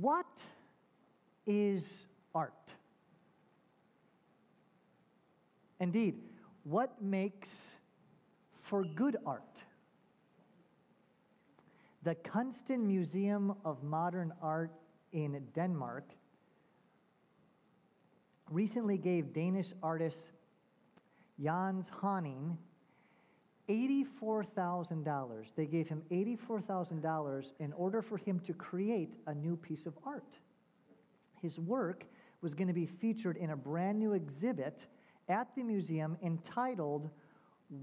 What is art? Indeed, what makes for good art? The Kunsten Museum of Modern Art in Denmark recently gave Danish artist Jens Haaning $84,000. They gave him $84,000 in order for him to create a new piece of art. His work was going to be featured in a brand new exhibit at the museum entitled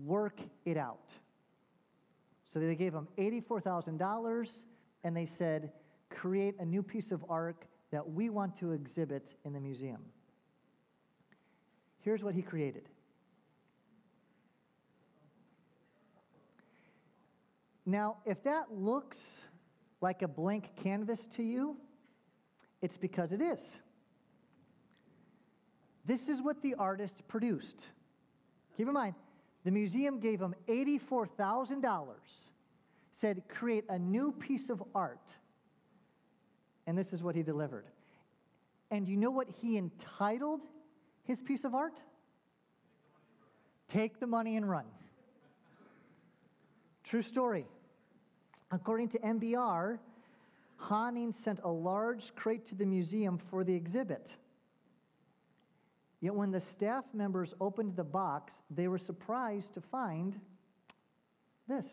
Work It Out. So they gave him $84,000 and they said, create a new piece of art that we want to exhibit in the museum. Here's what he created. Now, if that looks like a blank canvas to you, it's because it is. This is what the artist produced. Keep in mind, the museum gave him $84,000, said, create a new piece of art. And this is what he delivered. And you know what he entitled his piece of art? Take the money and run. True story. According to NPR, Haaning sent a large crate to the museum for the exhibit. Yet when the staff members opened the box, they were surprised to find this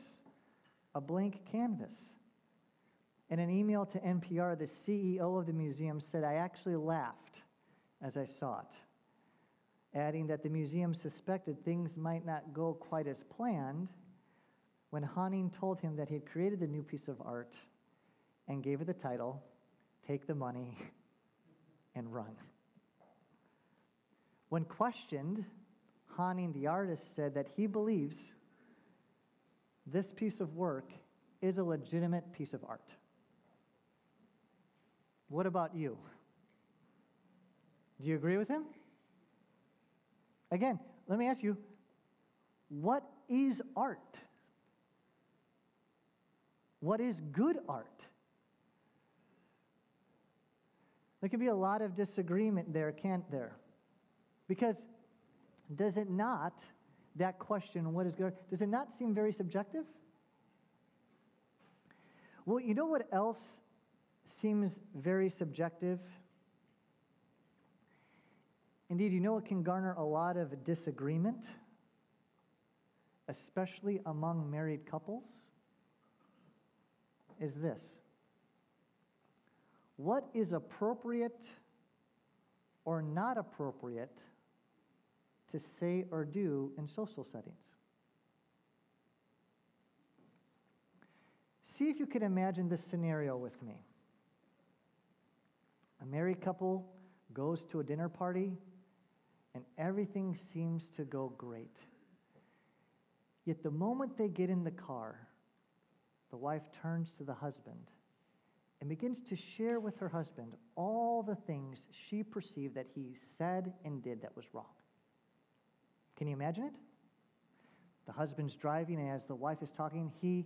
a blank canvas. In an email to NPR, the CEO of the museum said, I actually laughed as I saw it, adding that the museum suspected things might not go quite as planned when Haaning told him that he had created the new piece of art and gave it the title, Take the Money and Run. When questioned, Haaning, the artist, said that he believes this piece of work is a legitimate piece of art. What about you? Do you agree with him? Again, let me ask you what is art? What is good art? There can be a lot of disagreement there, can't there? Because does it not, that question, what is good, does it not seem very subjective? Well, you know what else seems very subjective? Indeed, you know it can garner a lot of disagreement, especially among married couples? Is this What is appropriate or not appropriate to say or do in social settings? See if you can imagine this scenario with me. A married couple goes to a dinner party and everything seems to go great. Yet the moment they get in the car, the wife turns to the husband and begins to share with her husband all the things she perceived that he said and did that was wrong. Can you imagine it? The husband's driving, and as the wife is talking, he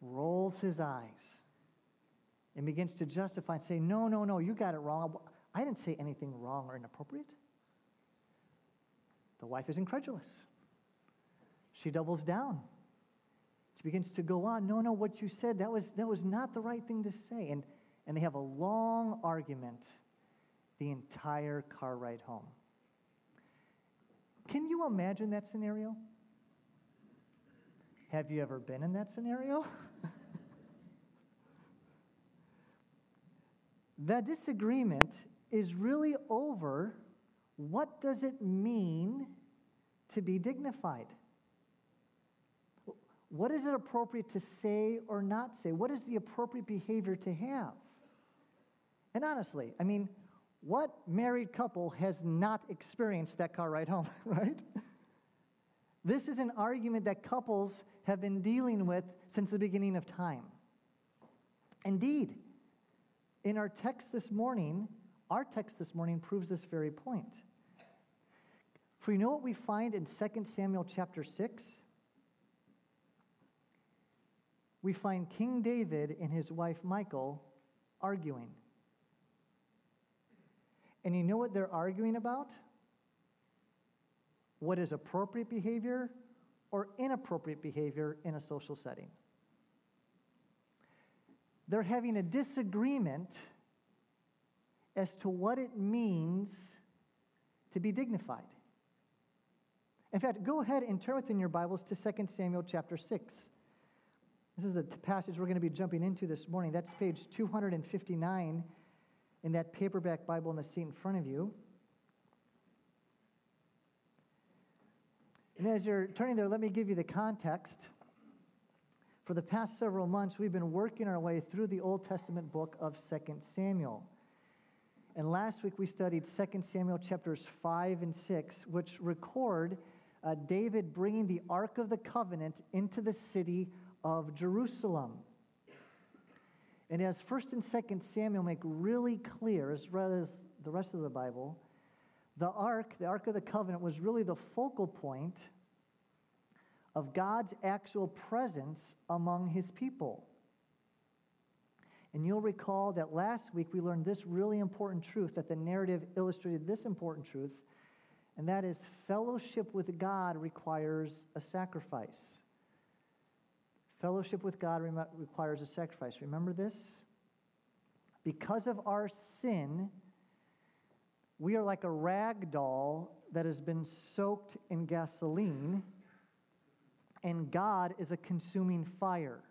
rolls his eyes and begins to justify and say, No, no, no, you got it wrong. I didn't say anything wrong or inappropriate. The wife is incredulous. She doubles down. She begins to go on, No, no, what you said, that was, that was not the right thing to say. And, and they have a long argument the entire car ride home. Can you imagine that scenario? Have you ever been in that scenario? that disagreement is really over what does it mean to be dignified? What is it appropriate to say or not say? What is the appropriate behavior to have? And honestly, I mean, what married couple has not experienced that car ride home, right? This is an argument that couples have been dealing with since the beginning of time. Indeed, in our text this morning, our text this morning proves this very point. For you know what we find in 2 Samuel chapter 6? We find King David and his wife Michal arguing. And you know what they're arguing about? What is appropriate behavior or inappropriate behavior in a social setting. They're having a disagreement as to what it means to be dignified. In fact, go ahead and turn within your Bibles to 2 Samuel chapter 6. This is the passage we're going to be jumping into this morning. That's page 259 in that paperback Bible in the seat in front of you. And as you're turning there, let me give you the context. For the past several months, we've been working our way through the Old Testament book of 2 Samuel. And last week we studied 2 Samuel chapters 5 and 6, which record uh, David bringing the Ark of the Covenant into the city of Jerusalem. And as 1st and 2nd Samuel make really clear, as well as the rest of the Bible, the Ark, the Ark of the Covenant, was really the focal point of God's actual presence among his people. And you'll recall that last week we learned this really important truth, that the narrative illustrated this important truth and that is fellowship with God requires a sacrifice. Fellowship with God requires a sacrifice. Remember this? Because of our sin, we are like a rag doll that has been soaked in gasoline, and God is a consuming fire.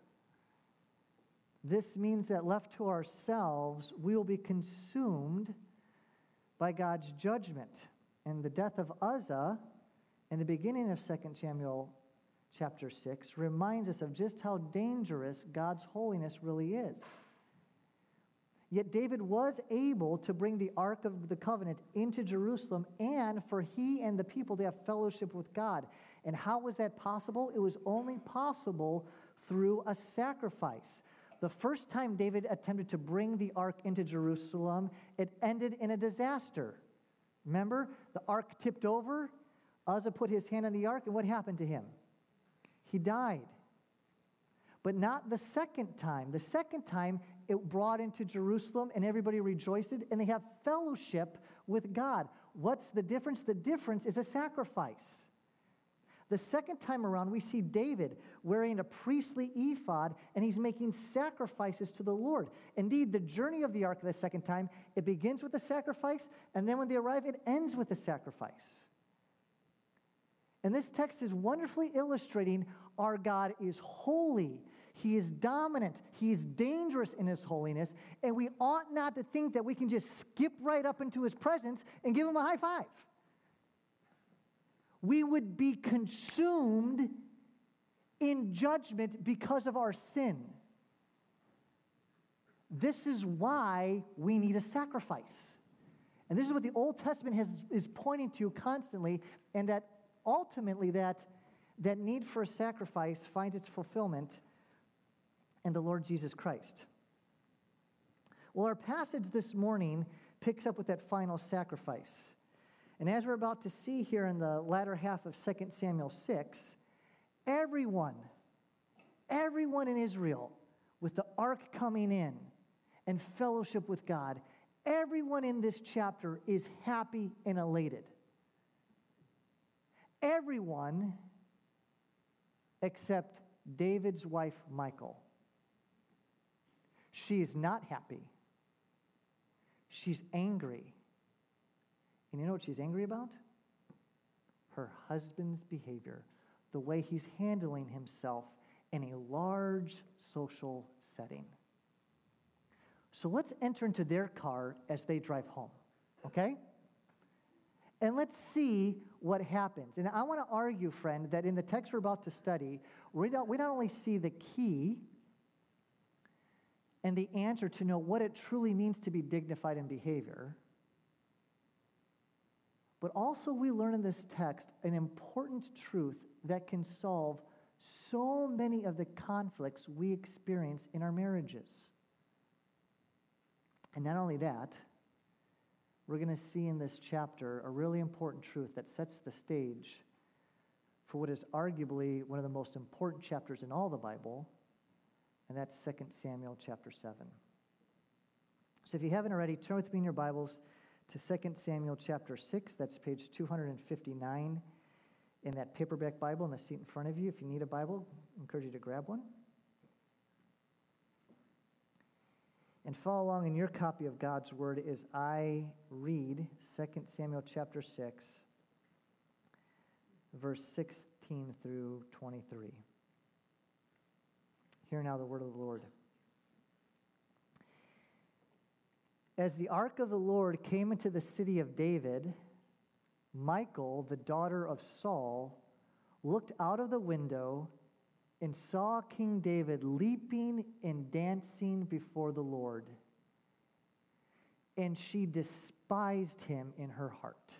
This means that left to ourselves, we will be consumed by God's judgment. And the death of Uzzah in the beginning of 2 Samuel chapter 6 reminds us of just how dangerous God's holiness really is. Yet David was able to bring the Ark of the Covenant into Jerusalem and for he and the people to have fellowship with God. And how was that possible? It was only possible through a sacrifice. The first time David attempted to bring the ark into Jerusalem, it ended in a disaster. Remember, the ark tipped over. Uzzah put his hand on the ark, and what happened to him? He died. But not the second time. The second time, it brought into Jerusalem, and everybody rejoiced, and they have fellowship with God. What's the difference? The difference is a sacrifice. The second time around, we see David wearing a priestly ephod and he's making sacrifices to the Lord. Indeed, the journey of the ark the second time, it begins with a sacrifice, and then when they arrive, it ends with a sacrifice. And this text is wonderfully illustrating our God is holy. He is dominant. He is dangerous in his holiness. And we ought not to think that we can just skip right up into his presence and give him a high five we would be consumed in judgment because of our sin. This is why we need a sacrifice. And this is what the Old Testament has, is pointing to constantly, and that ultimately that, that need for a sacrifice finds its fulfillment in the Lord Jesus Christ. Well, our passage this morning picks up with that final sacrifice. And as we're about to see here in the latter half of 2 Samuel 6, everyone, everyone in Israel, with the ark coming in and fellowship with God, everyone in this chapter is happy and elated. Everyone except David's wife, Michal. She is not happy. She's angry. And you know what she's angry about? Her husband's behavior, the way he's handling himself in a large social setting. So let's enter into their car as they drive home, okay? And let's see what happens. And I want to argue, friend, that in the text we're about to study, we not, we not only see the key and the answer to know what it truly means to be dignified in behavior, but also, we learn in this text an important truth that can solve so many of the conflicts we experience in our marriages. And not only that, we're going to see in this chapter a really important truth that sets the stage for what is arguably one of the most important chapters in all the Bible, and that's 2 Samuel chapter 7. So if you haven't already, turn with me in your Bibles to 2 Samuel chapter 6. That's page 259 in that paperback Bible in the seat in front of you. If you need a Bible, I encourage you to grab one. And follow along in your copy of God's Word as I read 2 Samuel chapter 6, verse 16 through 23. Hear now the word of the Lord. As the ark of the Lord came into the city of David, Michal, the daughter of Saul, looked out of the window and saw King David leaping and dancing before the Lord. And she despised him in her heart.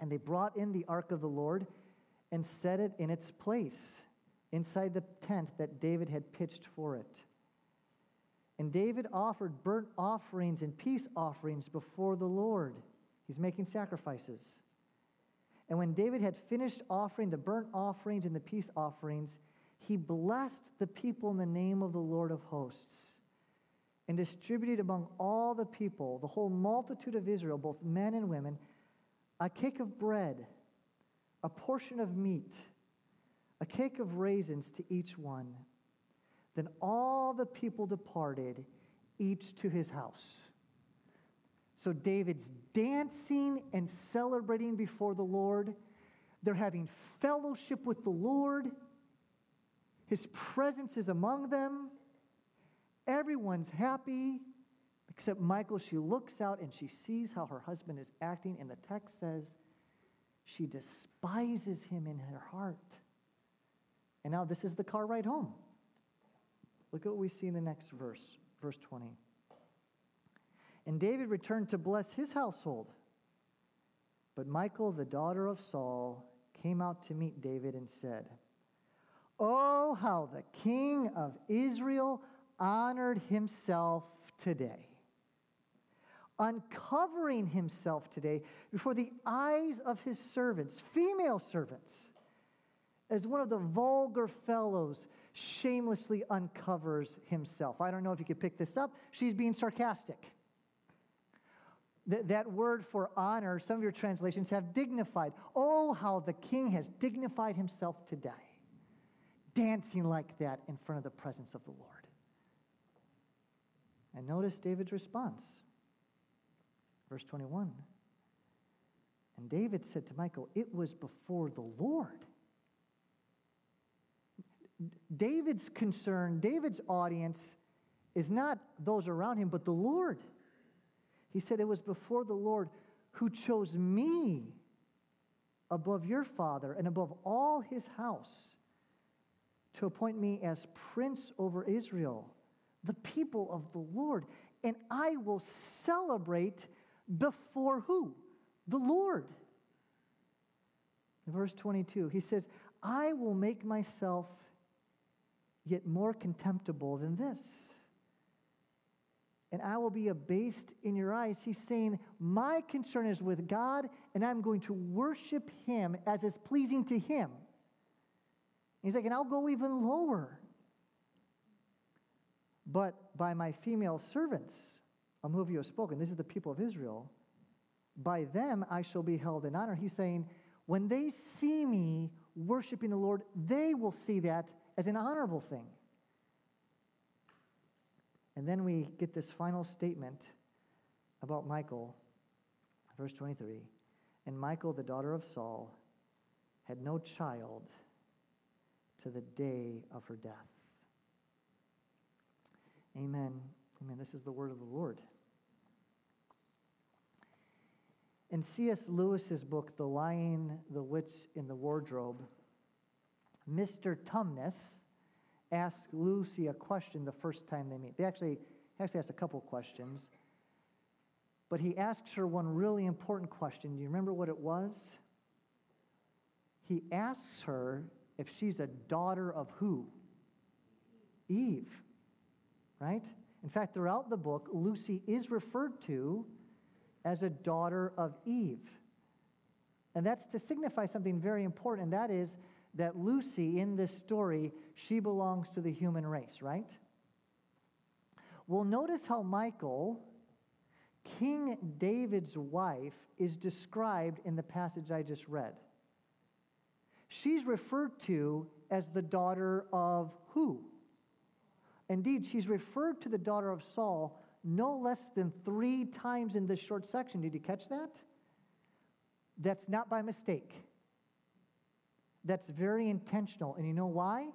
And they brought in the ark of the Lord and set it in its place inside the tent that David had pitched for it. And David offered burnt offerings and peace offerings before the Lord. He's making sacrifices. And when David had finished offering the burnt offerings and the peace offerings, he blessed the people in the name of the Lord of hosts and distributed among all the people, the whole multitude of Israel, both men and women, a cake of bread, a portion of meat, a cake of raisins to each one. Then all the people departed, each to his house. So David's dancing and celebrating before the Lord. They're having fellowship with the Lord. His presence is among them. Everyone's happy except Michal. She looks out and she sees how her husband is acting, and the text says she despises him in her heart. And now this is the car ride home. Look at what we see in the next verse, verse 20. And David returned to bless his household. But Michal, the daughter of Saul, came out to meet David and said, Oh, how the king of Israel honored himself today, uncovering himself today before the eyes of his servants, female servants, as one of the vulgar fellows shamelessly uncovers himself. I don't know if you could pick this up. She's being sarcastic. Th- that word for honor, some of your translations have dignified. Oh, how the king has dignified himself today, dancing like that in front of the presence of the Lord. And notice David's response. Verse 21. And David said to Michal, It was before the Lord. David's concern, David's audience is not those around him, but the Lord. He said, It was before the Lord who chose me above your father and above all his house to appoint me as prince over Israel, the people of the Lord. And I will celebrate before who? The Lord. verse 22, he says, I will make myself yet more contemptible than this and I will be abased in your eyes. He's saying, My concern is with God, and I'm going to worship Him as is pleasing to Him. He's like, And I'll go even lower. But by my female servants, um, of whom you have spoken, this is the people of Israel, by them I shall be held in honor. He's saying, When they see me worshiping the Lord, they will see that as an honorable thing. And then we get this final statement about Michal, verse 23. And Michal, the daughter of Saul, had no child to the day of her death. Amen. Amen. This is the word of the Lord. In C.S. Lewis's book, The Lion, the Witch in the Wardrobe, Mr. Tumnus ask Lucy a question the first time they meet. They actually, actually ask a couple questions. But he asks her one really important question. Do you remember what it was? He asks her if she's a daughter of who? Eve, right? In fact, throughout the book, Lucy is referred to as a daughter of Eve. And that's to signify something very important, and that is that Lucy, in this story, she belongs to the human race, right? Well, notice how Michal, King David's wife is described in the passage I just read. She's referred to as the daughter of who? Indeed, she's referred to the daughter of Saul no less than three times in this short section. Did you catch that? That's not by mistake. That's very intentional. And you know why?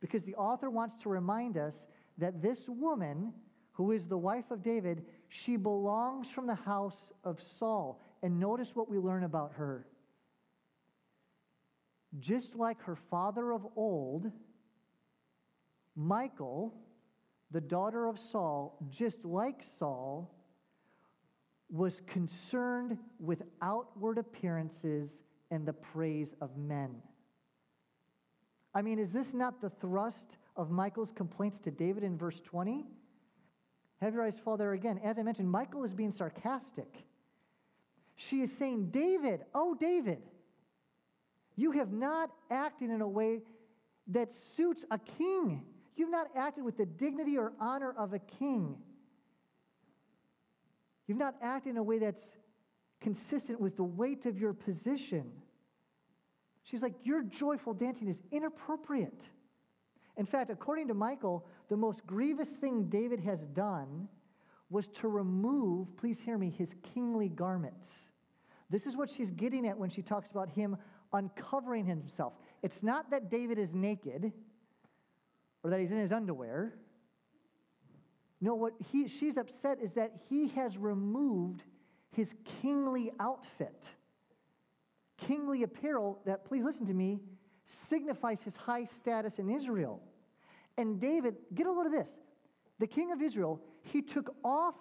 Because the author wants to remind us that this woman, who is the wife of David, she belongs from the house of Saul. And notice what we learn about her. Just like her father of old, Michal, the daughter of Saul, just like Saul, was concerned with outward appearances and the praise of men. I mean, is this not the thrust of Michal's complaints to David in verse 20? Have your eyes fall there again. As I mentioned, Michal is being sarcastic. She is saying, David, oh, David, you have not acted in a way that suits a king. You've not acted with the dignity or honor of a king. You've not acted in a way that's consistent with the weight of your position. She's like, Your joyful dancing is inappropriate. In fact, according to Michal, the most grievous thing David has done was to remove, please hear me, his kingly garments. This is what she's getting at when she talks about him uncovering himself. It's not that David is naked or that he's in his underwear. No, what he, she's upset is that he has removed his kingly outfit kingly apparel that, please listen to me, signifies his high status in Israel. And David, get a load of this. The king of Israel, he took off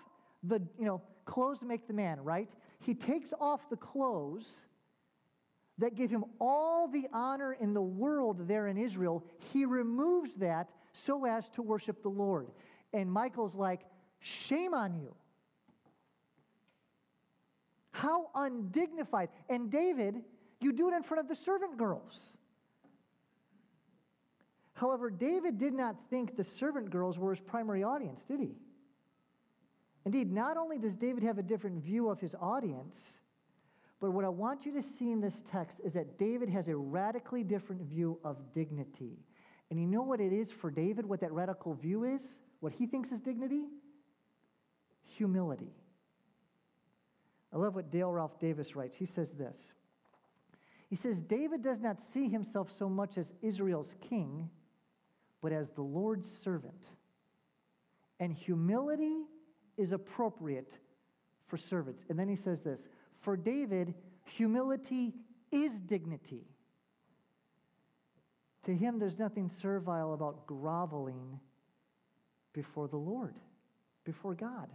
the, you know, clothes to make the man, right? He takes off the clothes that give him all the honor in the world there in Israel. He removes that so as to worship the Lord. And Michal's like, shame on you. How undignified. And David, you do it in front of the servant girls. However, David did not think the servant girls were his primary audience, did he? Indeed, not only does David have a different view of his audience, but what I want you to see in this text is that David has a radically different view of dignity. And you know what it is for David, what that radical view is? What he thinks is dignity? Humility. I love what Dale Ralph Davis writes. He says this He says, David does not see himself so much as Israel's king, but as the Lord's servant. And humility is appropriate for servants. And then he says this For David, humility is dignity. To him, there's nothing servile about groveling before the Lord, before God.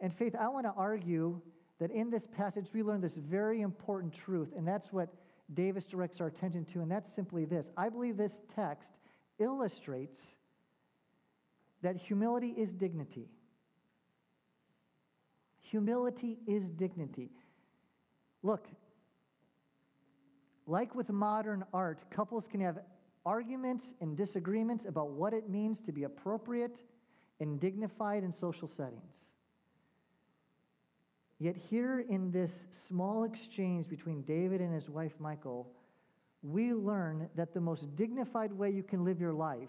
And faith, I want to argue that in this passage we learn this very important truth, and that's what Davis directs our attention to, and that's simply this. I believe this text illustrates that humility is dignity. Humility is dignity. Look, like with modern art, couples can have arguments and disagreements about what it means to be appropriate and dignified in social settings. Yet, here in this small exchange between David and his wife Michal, we learn that the most dignified way you can live your life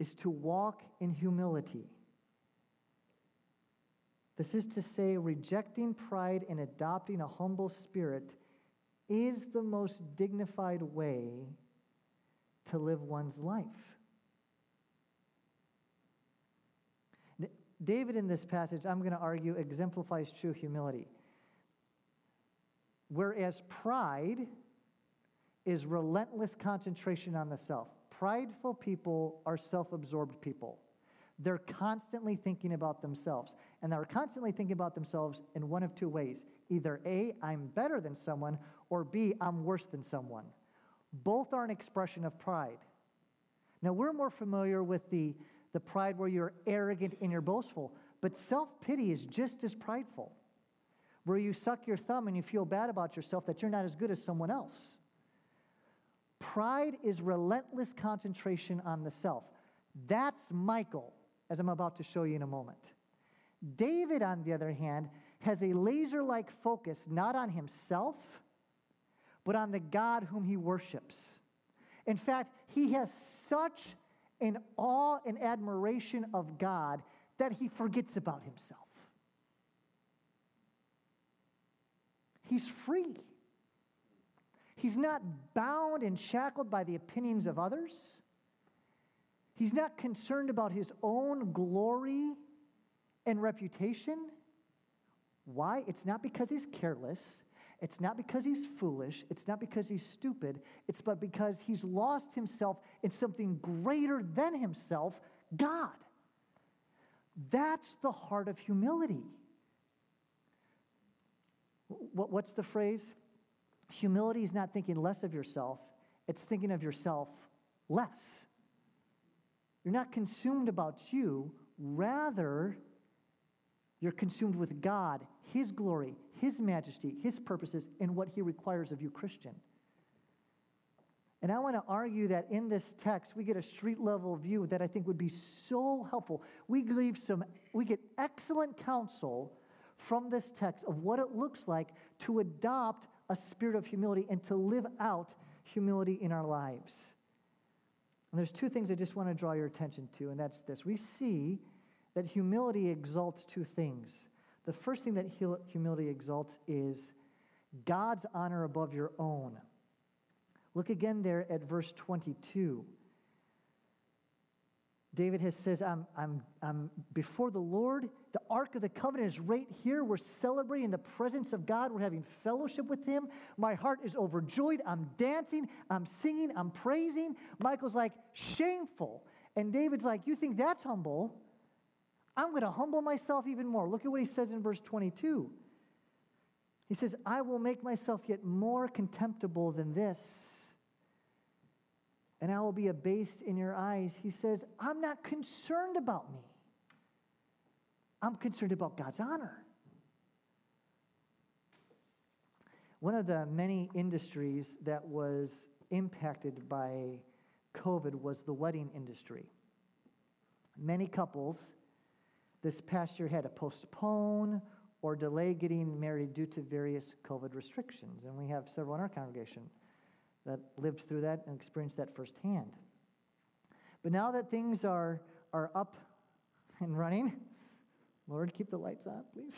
is to walk in humility. This is to say, rejecting pride and adopting a humble spirit is the most dignified way to live one's life. David, in this passage, I'm going to argue, exemplifies true humility. Whereas pride is relentless concentration on the self. Prideful people are self absorbed people. They're constantly thinking about themselves. And they're constantly thinking about themselves in one of two ways either A, I'm better than someone, or B, I'm worse than someone. Both are an expression of pride. Now, we're more familiar with the the pride where you're arrogant and you're boastful. But self pity is just as prideful, where you suck your thumb and you feel bad about yourself that you're not as good as someone else. Pride is relentless concentration on the self. That's Michal, as I'm about to show you in a moment. David, on the other hand, has a laser like focus not on himself, but on the God whom he worships. In fact, he has such an awe and admiration of God that he forgets about himself. He's free. He's not bound and shackled by the opinions of others. He's not concerned about his own glory and reputation. Why? It's not because he's careless. It's not because he's foolish. It's not because he's stupid. It's but because he's lost himself in something greater than himself, God. That's the heart of humility. What's the phrase? Humility is not thinking less of yourself, it's thinking of yourself less. You're not consumed about you, rather, you're consumed with God, His glory, His majesty, His purposes, and what He requires of you, Christian. And I want to argue that in this text, we get a street level view that I think would be so helpful. We, leave some, we get excellent counsel from this text of what it looks like to adopt a spirit of humility and to live out humility in our lives. And there's two things I just want to draw your attention to, and that's this. We see that humility exalts two things. The first thing that humility exalts is God's honor above your own. Look again there at verse 22. David has says, I'm, I'm, I'm before the Lord. The Ark of the Covenant is right here. We're celebrating the presence of God. We're having fellowship with Him. My heart is overjoyed. I'm dancing. I'm singing. I'm praising. Michal's like, shameful. And David's like, You think that's humble? I'm going to humble myself even more. Look at what he says in verse 22. He says, I will make myself yet more contemptible than this and I will be abased in your eyes. He says, I'm not concerned about me. I'm concerned about God's honor. One of the many industries that was impacted by COVID was the wedding industry. Many couples this past year had to postpone or delay getting married due to various COVID restrictions, and we have several in our congregation that lived through that and experienced that firsthand. But now that things are, are up and running, Lord, keep the lights on, please.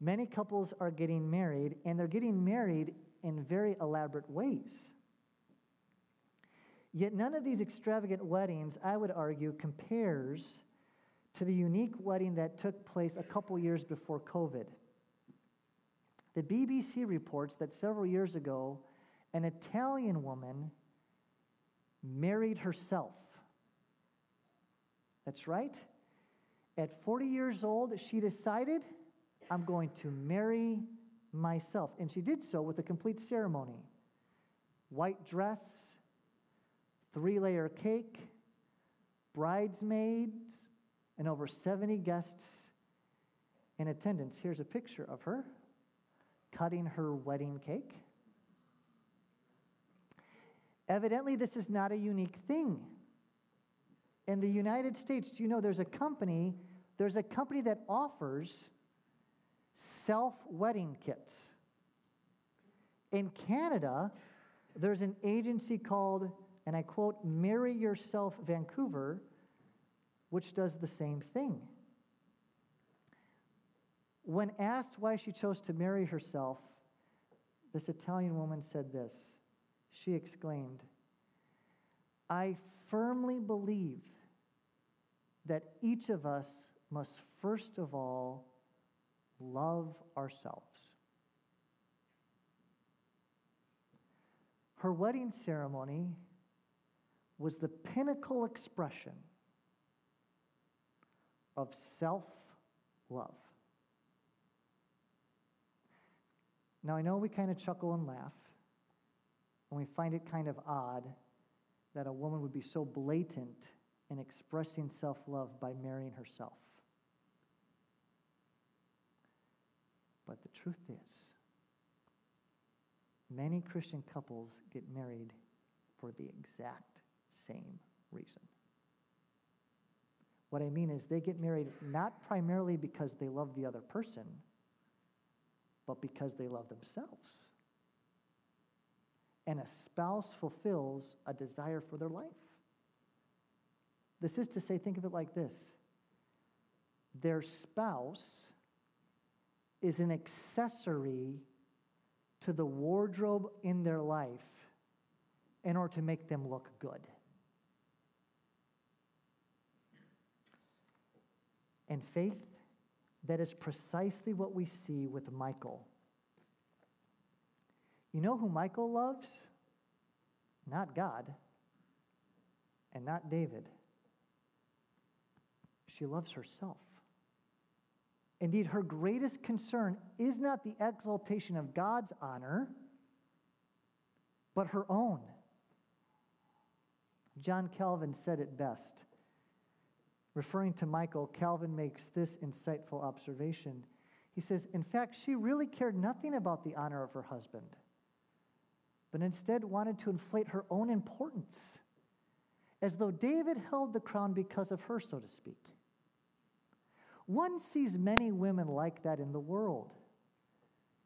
Many couples are getting married, and they're getting married in very elaborate ways. Yet none of these extravagant weddings, I would argue, compares to the unique wedding that took place a couple years before COVID. The BBC reports that several years ago, an Italian woman married herself. That's right. At 40 years old, she decided, I'm going to marry myself. And she did so with a complete ceremony white dress, three layer cake, bridesmaids, and over 70 guests in attendance. Here's a picture of her cutting her wedding cake. Evidently, this is not a unique thing. In the United States, do you know there's a company, there's a company that offers self-wedding kits. In Canada, there's an agency called, and I quote, Marry Yourself Vancouver, which does the same thing. When asked why she chose to marry herself, this Italian woman said this she exclaimed, I firmly believe that each of us must first of all love ourselves. Her wedding ceremony was the pinnacle expression of self love. Now, I know we kind of chuckle and laugh, and we find it kind of odd that a woman would be so blatant in expressing self love by marrying herself. But the truth is, many Christian couples get married for the exact same reason. What I mean is, they get married not primarily because they love the other person, but because they love themselves. And a spouse fulfills a desire for their life. This is to say, think of it like this their spouse is an accessory to the wardrobe in their life in order to make them look good. And faith, that is precisely what we see with Michal. You know who Michal loves? Not God and not David. She loves herself. Indeed, her greatest concern is not the exaltation of God's honor, but her own. John Calvin said it best. Referring to Michal, Calvin makes this insightful observation. He says, In fact, she really cared nothing about the honor of her husband, but instead wanted to inflate her own importance, as though David held the crown because of her, so to speak. One sees many women like that in the world.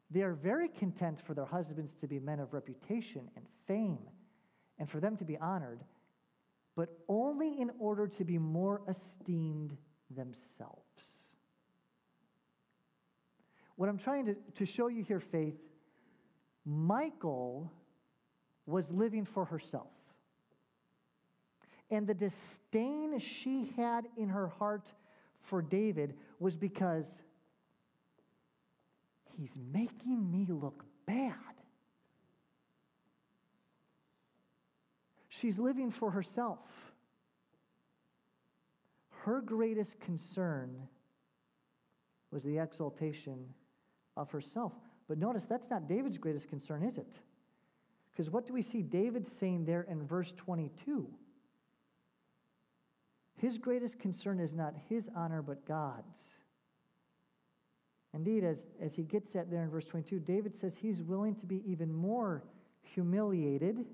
They are very content for their husbands to be men of reputation and fame and for them to be honored, but only in order to be more esteemed themselves. What I'm trying to, to show you here, Faith, Michal was living for herself. And the disdain she had in her heart for David was because he's making me look bad. She's living for herself. Her greatest concern was the exaltation of herself. But notice that's not David's greatest concern, is it? Because what do we see David saying there in verse 22? His greatest concern is not his honor, but God's. Indeed, as, as he gets at there in verse 22, David says he's willing to be even more humiliated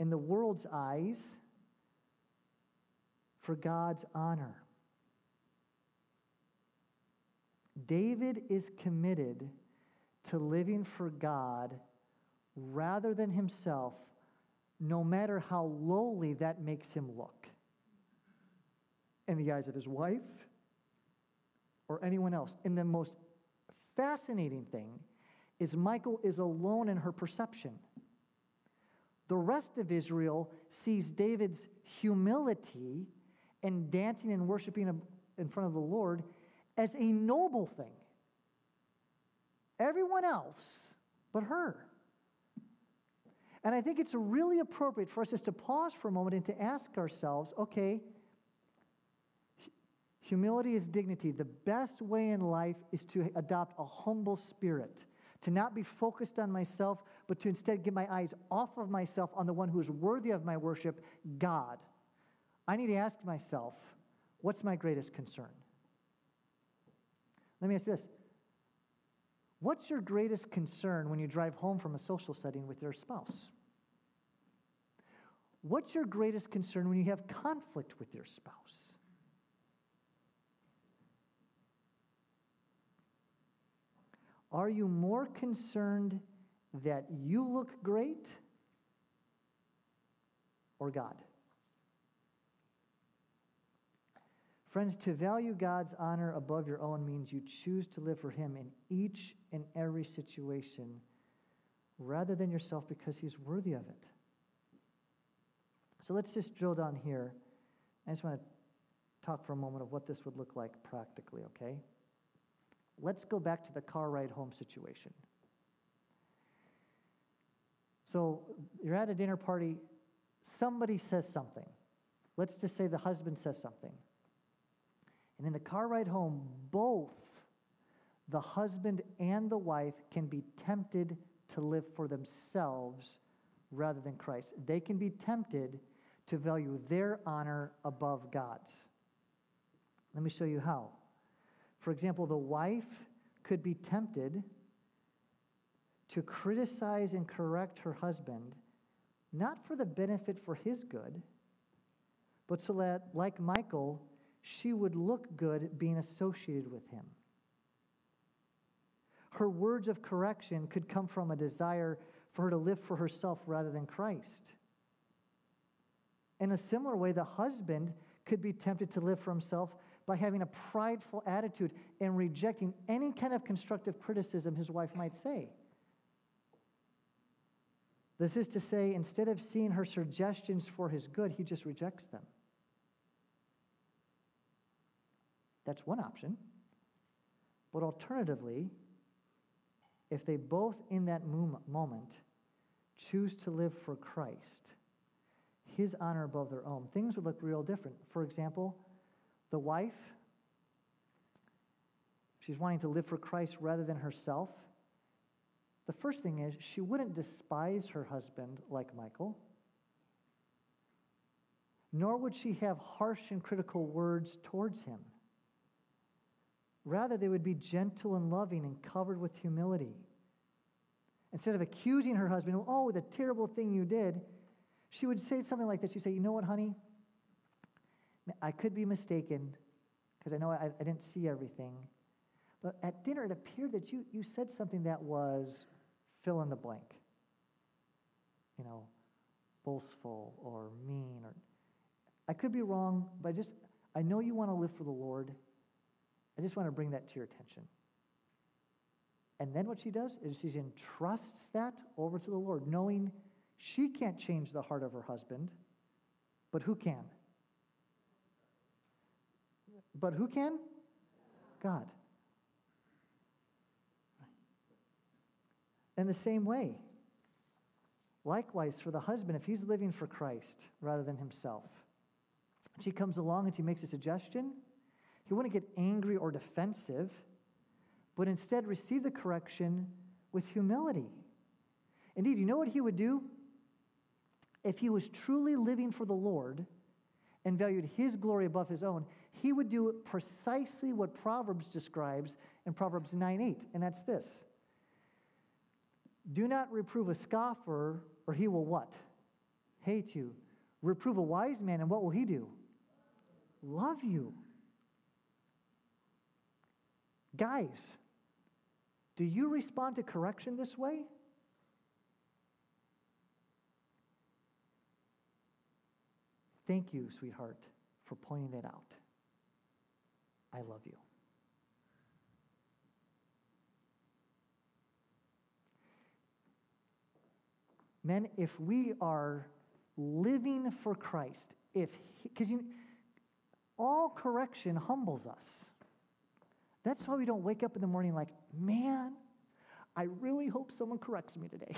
in the world's eyes for God's honor. David is committed to living for God rather than himself, no matter how lowly that makes him look in the eyes of his wife or anyone else. And the most fascinating thing is Michal is alone in her perception. The rest of Israel sees David's humility and dancing and worshiping in front of the Lord as a noble thing. Everyone else but her. And I think it's really appropriate for us just to pause for a moment and to ask ourselves okay, Humility is dignity. The best way in life is to adopt a humble spirit, to not be focused on myself, but to instead get my eyes off of myself on the one who is worthy of my worship, God. I need to ask myself, what's my greatest concern? Let me ask this What's your greatest concern when you drive home from a social setting with your spouse? What's your greatest concern when you have conflict with your spouse? Are you more concerned that you look great or God? Friends, to value God's honor above your own means you choose to live for Him in each and every situation rather than yourself because He's worthy of it. So let's just drill down here. I just want to talk for a moment of what this would look like practically, okay? Let's go back to the car ride home situation. So you're at a dinner party, somebody says something. Let's just say the husband says something. And in the car ride home, both the husband and the wife can be tempted to live for themselves rather than Christ. They can be tempted to value their honor above God's. Let me show you how. For example, the wife could be tempted to criticize and correct her husband, not for the benefit for his good, but so that, like Michal, she would look good being associated with him. Her words of correction could come from a desire for her to live for herself rather than Christ. In a similar way, the husband could be tempted to live for himself by having a prideful attitude and rejecting any kind of constructive criticism his wife might say. This is to say, instead of seeing her suggestions for his good, he just rejects them. That's one option. But alternatively, if they both in that moment choose to live for Christ, his honor above their own, things would look real different. For example, the wife, she's wanting to live for Christ rather than herself. The first thing is, she wouldn't despise her husband like Michal, nor would she have harsh and critical words towards him. Rather, they would be gentle and loving and covered with humility. Instead of accusing her husband, oh, the terrible thing you did, she would say something like this. She'd say, You know what, honey? I could be mistaken because I know I, I, didn't see everything. But at dinner, it appeared that you, you said something that was fill in the blank. You know, boastful or mean or I could be wrong, but I just I know you want to live for the Lord. I just want to bring that to your attention. And then what she does is she entrusts that over to the Lord, knowing she can't change the heart of her husband, but who can? But who can? God. In the same way, likewise for the husband, if he's living for Christ rather than himself, she comes along and she makes a suggestion, he wouldn't get angry or defensive, but instead receive the correction with humility. Indeed, you know what he would do? If he was truly living for the Lord and valued his glory above his own, he would do precisely what Proverbs describes in Proverbs 9 8, and that's this Do not reprove a scoffer, or he will what? Hate you. Reprove a wise man, and what will he do? Love you. Guys, do you respond to correction this way? Thank you, sweetheart, for pointing that out. I love you. Men, if we are living for Christ, if because you all correction humbles us. That's why we don't wake up in the morning like, man, I really hope someone corrects me today.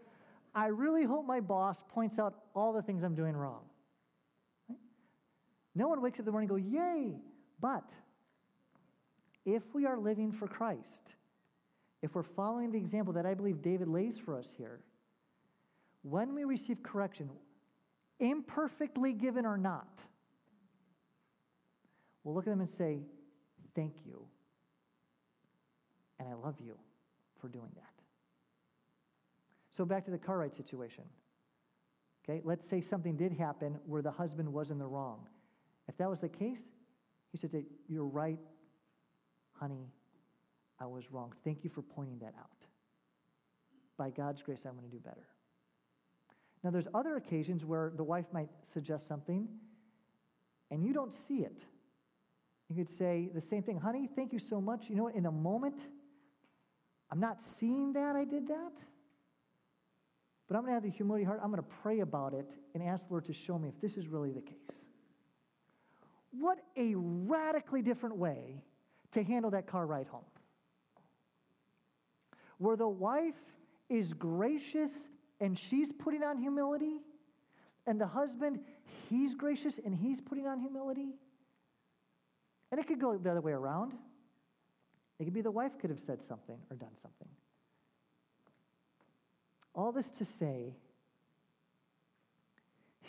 I really hope my boss points out all the things I'm doing wrong. Right? No one wakes up in the morning and go, yay, but if we are living for Christ, if we're following the example that I believe David lays for us here, when we receive correction, imperfectly given or not, we'll look at them and say, Thank you. And I love you for doing that. So back to the car ride situation. Okay, let's say something did happen where the husband was in the wrong. If that was the case, he should say, You're right, honey, I was wrong. Thank you for pointing that out. By God's grace, I'm going to do better. Now, there's other occasions where the wife might suggest something and you don't see it. You could say the same thing, honey, thank you so much. You know what? In a moment, I'm not seeing that I did that, but I'm going to have the humility heart. I'm going to pray about it and ask the Lord to show me if this is really the case. What a radically different way to handle that car ride home. Where the wife is gracious and she's putting on humility, and the husband, he's gracious and he's putting on humility. And it could go the other way around. It could be the wife could have said something or done something. All this to say,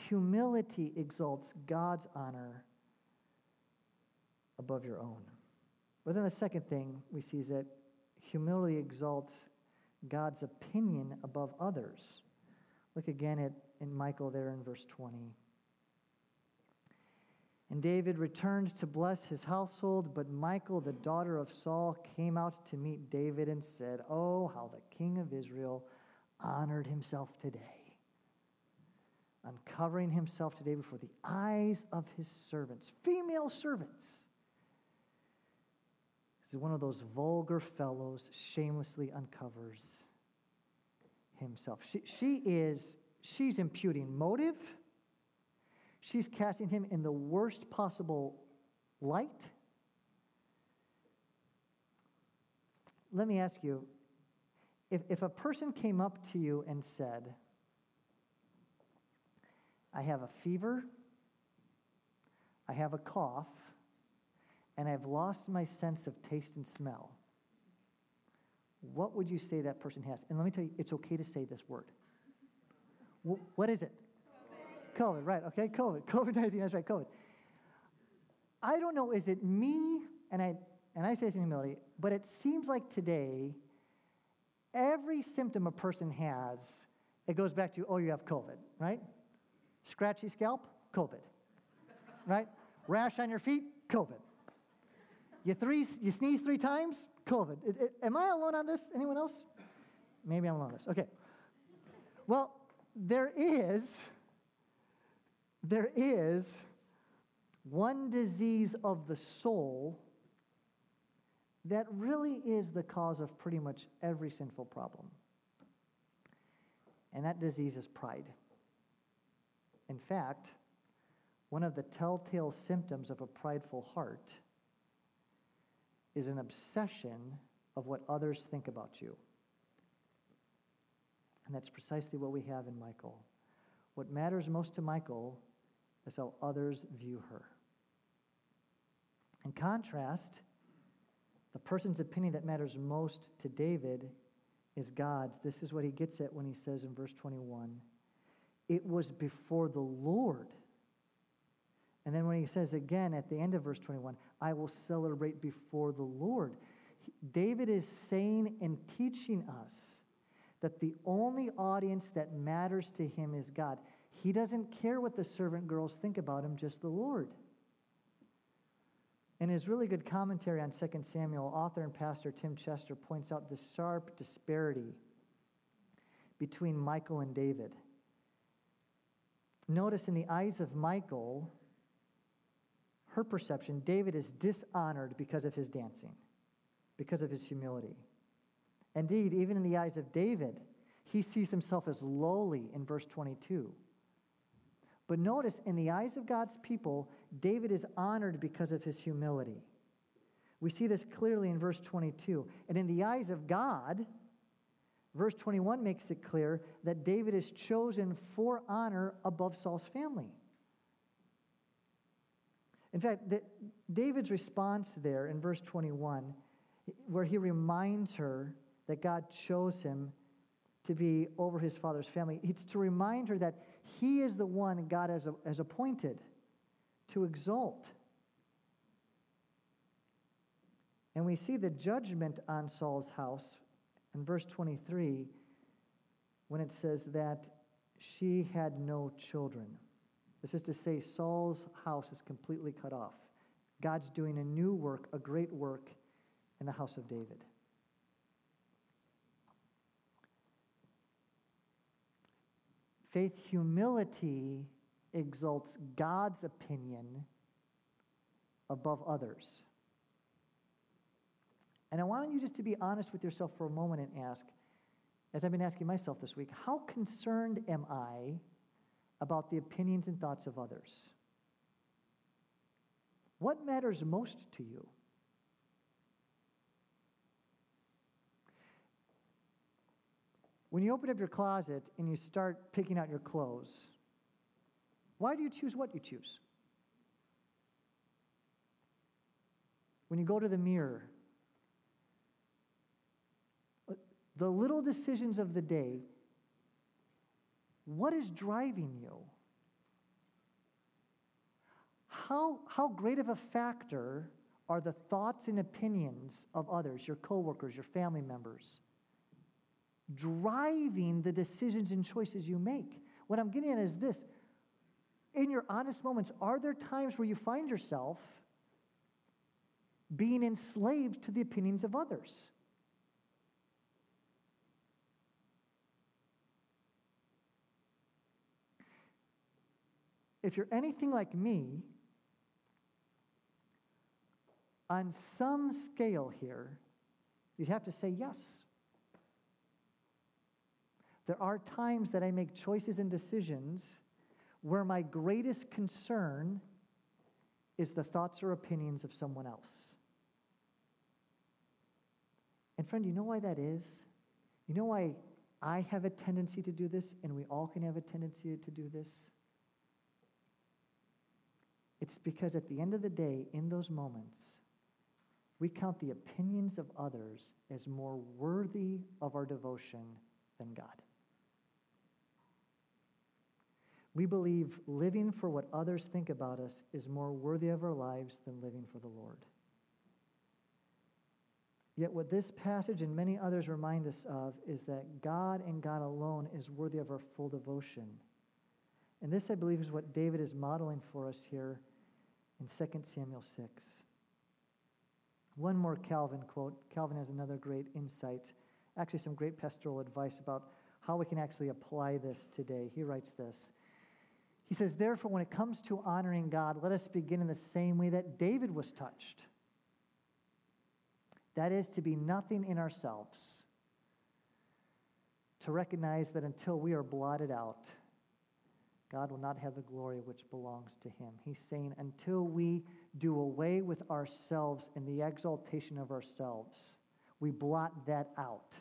humility exalts God's honor above your own. But then the second thing we see is that humility exalts God's opinion above others. Look again at in Michal there in verse 20. And David returned to bless his household, but Michal, the daughter of Saul, came out to meet David and said, Oh, how the king of Israel honored himself today, uncovering himself today before the eyes of his servants, female servants. Is one of those vulgar fellows shamelessly uncovers himself. She, she is, she's imputing motive She's casting him in the worst possible light. Let me ask you if, if a person came up to you and said, I have a fever, I have a cough, and I've lost my sense of taste and smell, what would you say that person has? And let me tell you, it's okay to say this word. What is it? COVID, right, okay, COVID. COVID 19, that's right, COVID. I don't know, is it me, and I, and I say this in humility, but it seems like today, every symptom a person has, it goes back to, oh, you have COVID, right? Scratchy scalp, COVID, right? Rash on your feet, COVID. You, three, you sneeze three times, COVID. It, it, am I alone on this? Anyone else? Maybe I'm alone on this. Okay. Well, there is there is one disease of the soul that really is the cause of pretty much every sinful problem. And that disease is pride. In fact, one of the telltale symptoms of a prideful heart is an obsession of what others think about you. And that's precisely what we have in Michal. What matters most to Michal is how others view her. In contrast, the person's opinion that matters most to David is God's. This is what he gets at when he says in verse 21 It was before the Lord. And then when he says again at the end of verse 21, I will celebrate before the Lord. David is saying and teaching us that the only audience that matters to him is God. He doesn't care what the servant girls think about him, just the Lord. In his really good commentary on 2 Samuel, author and pastor Tim Chester points out the sharp disparity between Michal and David. Notice in the eyes of Michal, her perception, David is dishonored because of his dancing, because of his humility. Indeed, even in the eyes of David, he sees himself as lowly in verse 22. But notice, in the eyes of God's people, David is honored because of his humility. We see this clearly in verse 22. And in the eyes of God, verse 21 makes it clear that David is chosen for honor above Saul's family. In fact, the, David's response there in verse 21, where he reminds her that God chose him to be over his father's family, it's to remind her that he is the one God has, has appointed to exalt. And we see the judgment on Saul's house in verse 23 when it says that she had no children. This is to say, Saul's house is completely cut off. God's doing a new work, a great work in the house of David. Faith humility exalts God's opinion above others. And I want you just to be honest with yourself for a moment and ask, as I've been asking myself this week, how concerned am I about the opinions and thoughts of others? What matters most to you? When you open up your closet and you start picking out your clothes, why do you choose what you choose? When you go to the mirror, uh, the little decisions of the day, what is driving you? How, how great of a factor are the thoughts and opinions of others, your coworkers, your family members? driving the decisions and choices you make. What I'm getting at is this in your honest moments, are there times where you find yourself being enslaved to the opinions of others? If you're anything like me, on some scale here, you'd have to say yes. There are times that I make choices and decisions where my greatest concern is the thoughts or opinions of someone else. And, friend, you know why that is? You know why I have a tendency to do this, and we all can have a tendency to do this? It's because at the end of the day, in those moments, we count the opinions of others as more worthy of our devotion than God. We believe living for what others think about us is more worthy of our lives than living for the Lord. Yet, what this passage and many others remind us of is that God and God alone is worthy of our full devotion. And this, I believe, is what David is modeling for us here in 2 Samuel 6. One more Calvin quote. Calvin has another great insight, actually, some great pastoral advice about how we can actually apply this today. He writes this He says, Therefore, when it comes to honoring God, let us begin in the same way that David was touched. That is, to be nothing in ourselves, to recognize that until we are blotted out, God will not have the glory which belongs to him. He's saying, until we do away with ourselves and the exaltation of ourselves, we blot that out,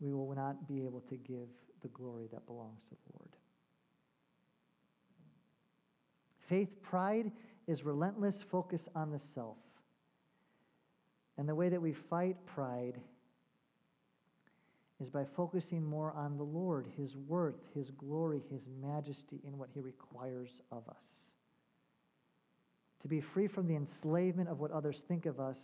we will not be able to give the glory that belongs to the Lord. Faith pride is relentless focus on the self. And the way that we fight pride is by focusing more on the Lord, His worth, His glory, His majesty, in what He requires of us. To be free from the enslavement of what others think of us,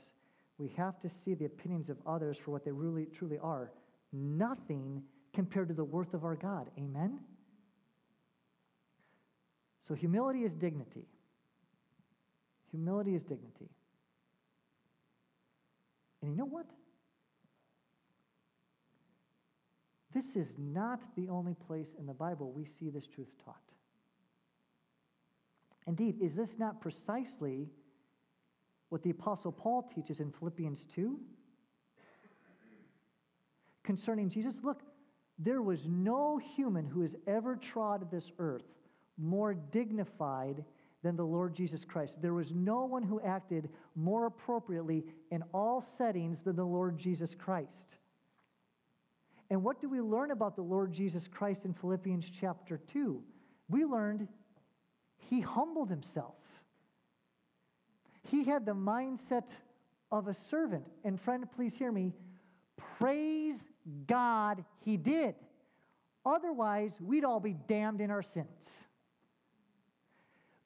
we have to see the opinions of others for what they really truly are nothing compared to the worth of our God. Amen? So, humility is dignity. Humility is dignity. And you know what? This is not the only place in the Bible we see this truth taught. Indeed, is this not precisely what the Apostle Paul teaches in Philippians 2? Concerning Jesus, look, there was no human who has ever trod this earth more dignified than the Lord Jesus Christ. There was no one who acted more appropriately in all settings than the Lord Jesus Christ. And what do we learn about the Lord Jesus Christ in Philippians chapter 2? We learned he humbled himself. He had the mindset of a servant. And, friend, please hear me. Praise God, he did. Otherwise, we'd all be damned in our sins.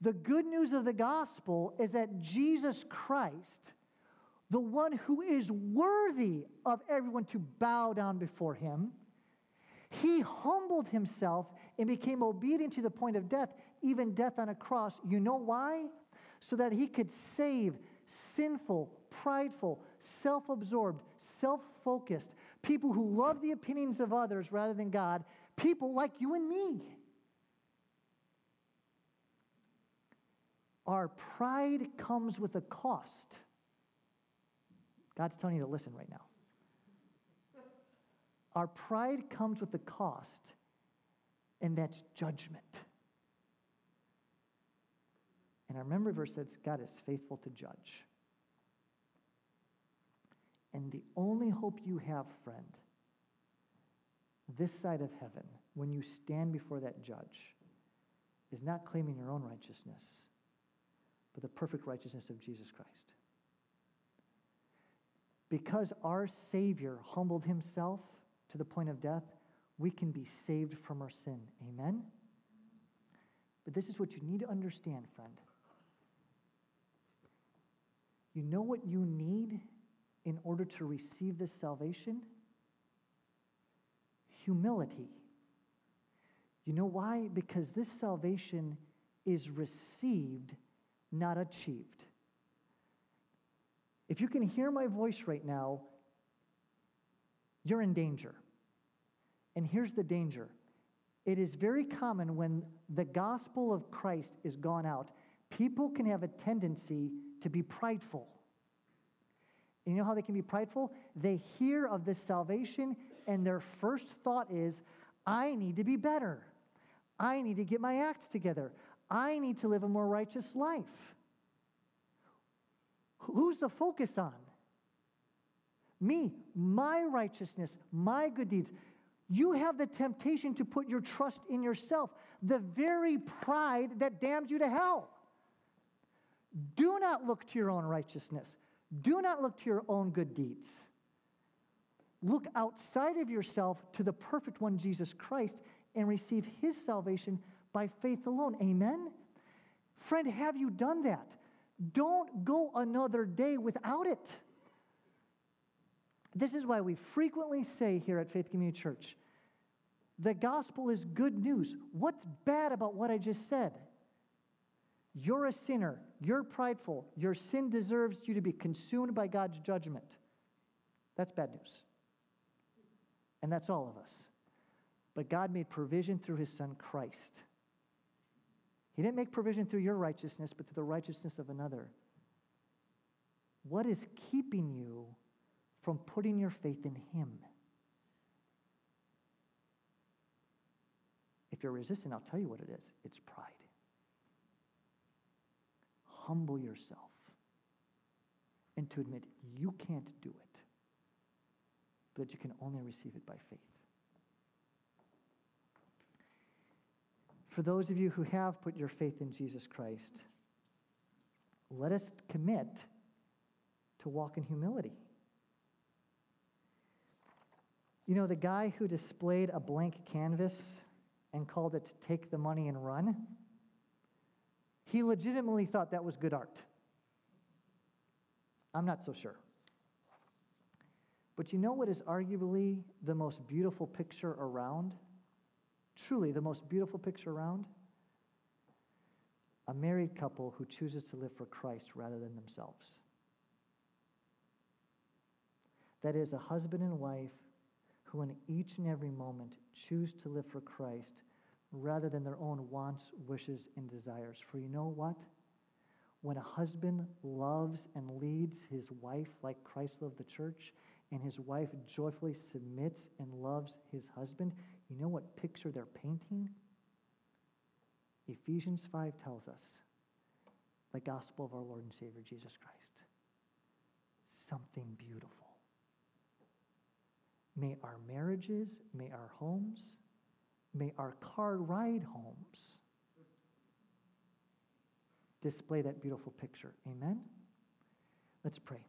The good news of the gospel is that Jesus Christ the one who is worthy of everyone to bow down before him, he humbled himself and became obedient to the point of death, even death on a cross. You know why? So that he could save sinful, prideful, self absorbed, self focused people who love the opinions of others rather than God, people like you and me. Our pride comes with a cost. God's telling you to listen right now. Our pride comes with the cost, and that's judgment. And our memory verse says God is faithful to judge. And the only hope you have, friend, this side of heaven, when you stand before that judge, is not claiming your own righteousness, but the perfect righteousness of Jesus Christ. Because our Savior humbled himself to the point of death, we can be saved from our sin. Amen? But this is what you need to understand, friend. You know what you need in order to receive this salvation? Humility. You know why? Because this salvation is received, not achieved. If you can hear my voice right now, you're in danger. And here's the danger it is very common when the gospel of Christ is gone out, people can have a tendency to be prideful. And you know how they can be prideful? They hear of this salvation, and their first thought is, I need to be better. I need to get my act together. I need to live a more righteous life. Who's the focus on? Me, my righteousness, my good deeds. You have the temptation to put your trust in yourself, the very pride that damns you to hell. Do not look to your own righteousness. Do not look to your own good deeds. Look outside of yourself to the perfect one, Jesus Christ, and receive his salvation by faith alone. Amen? Friend, have you done that? Don't go another day without it. This is why we frequently say here at Faith Community Church the gospel is good news. What's bad about what I just said? You're a sinner. You're prideful. Your sin deserves you to be consumed by God's judgment. That's bad news. And that's all of us. But God made provision through his son Christ. He didn't make provision through your righteousness, but through the righteousness of another. What is keeping you from putting your faith in him? If you're resistant, I'll tell you what it is it's pride. Humble yourself and to admit you can't do it, but that you can only receive it by faith. For those of you who have put your faith in Jesus Christ, let us commit to walk in humility. You know, the guy who displayed a blank canvas and called it Take the Money and Run, he legitimately thought that was good art. I'm not so sure. But you know what is arguably the most beautiful picture around? Truly the most beautiful picture around? A married couple who chooses to live for Christ rather than themselves. That is, a husband and wife who, in each and every moment, choose to live for Christ rather than their own wants, wishes, and desires. For you know what? When a husband loves and leads his wife like Christ loved the church, and his wife joyfully submits and loves his husband, you know what picture they're painting? Ephesians 5 tells us the gospel of our Lord and Savior Jesus Christ. Something beautiful. May our marriages, may our homes, may our car ride homes display that beautiful picture. Amen? Let's pray.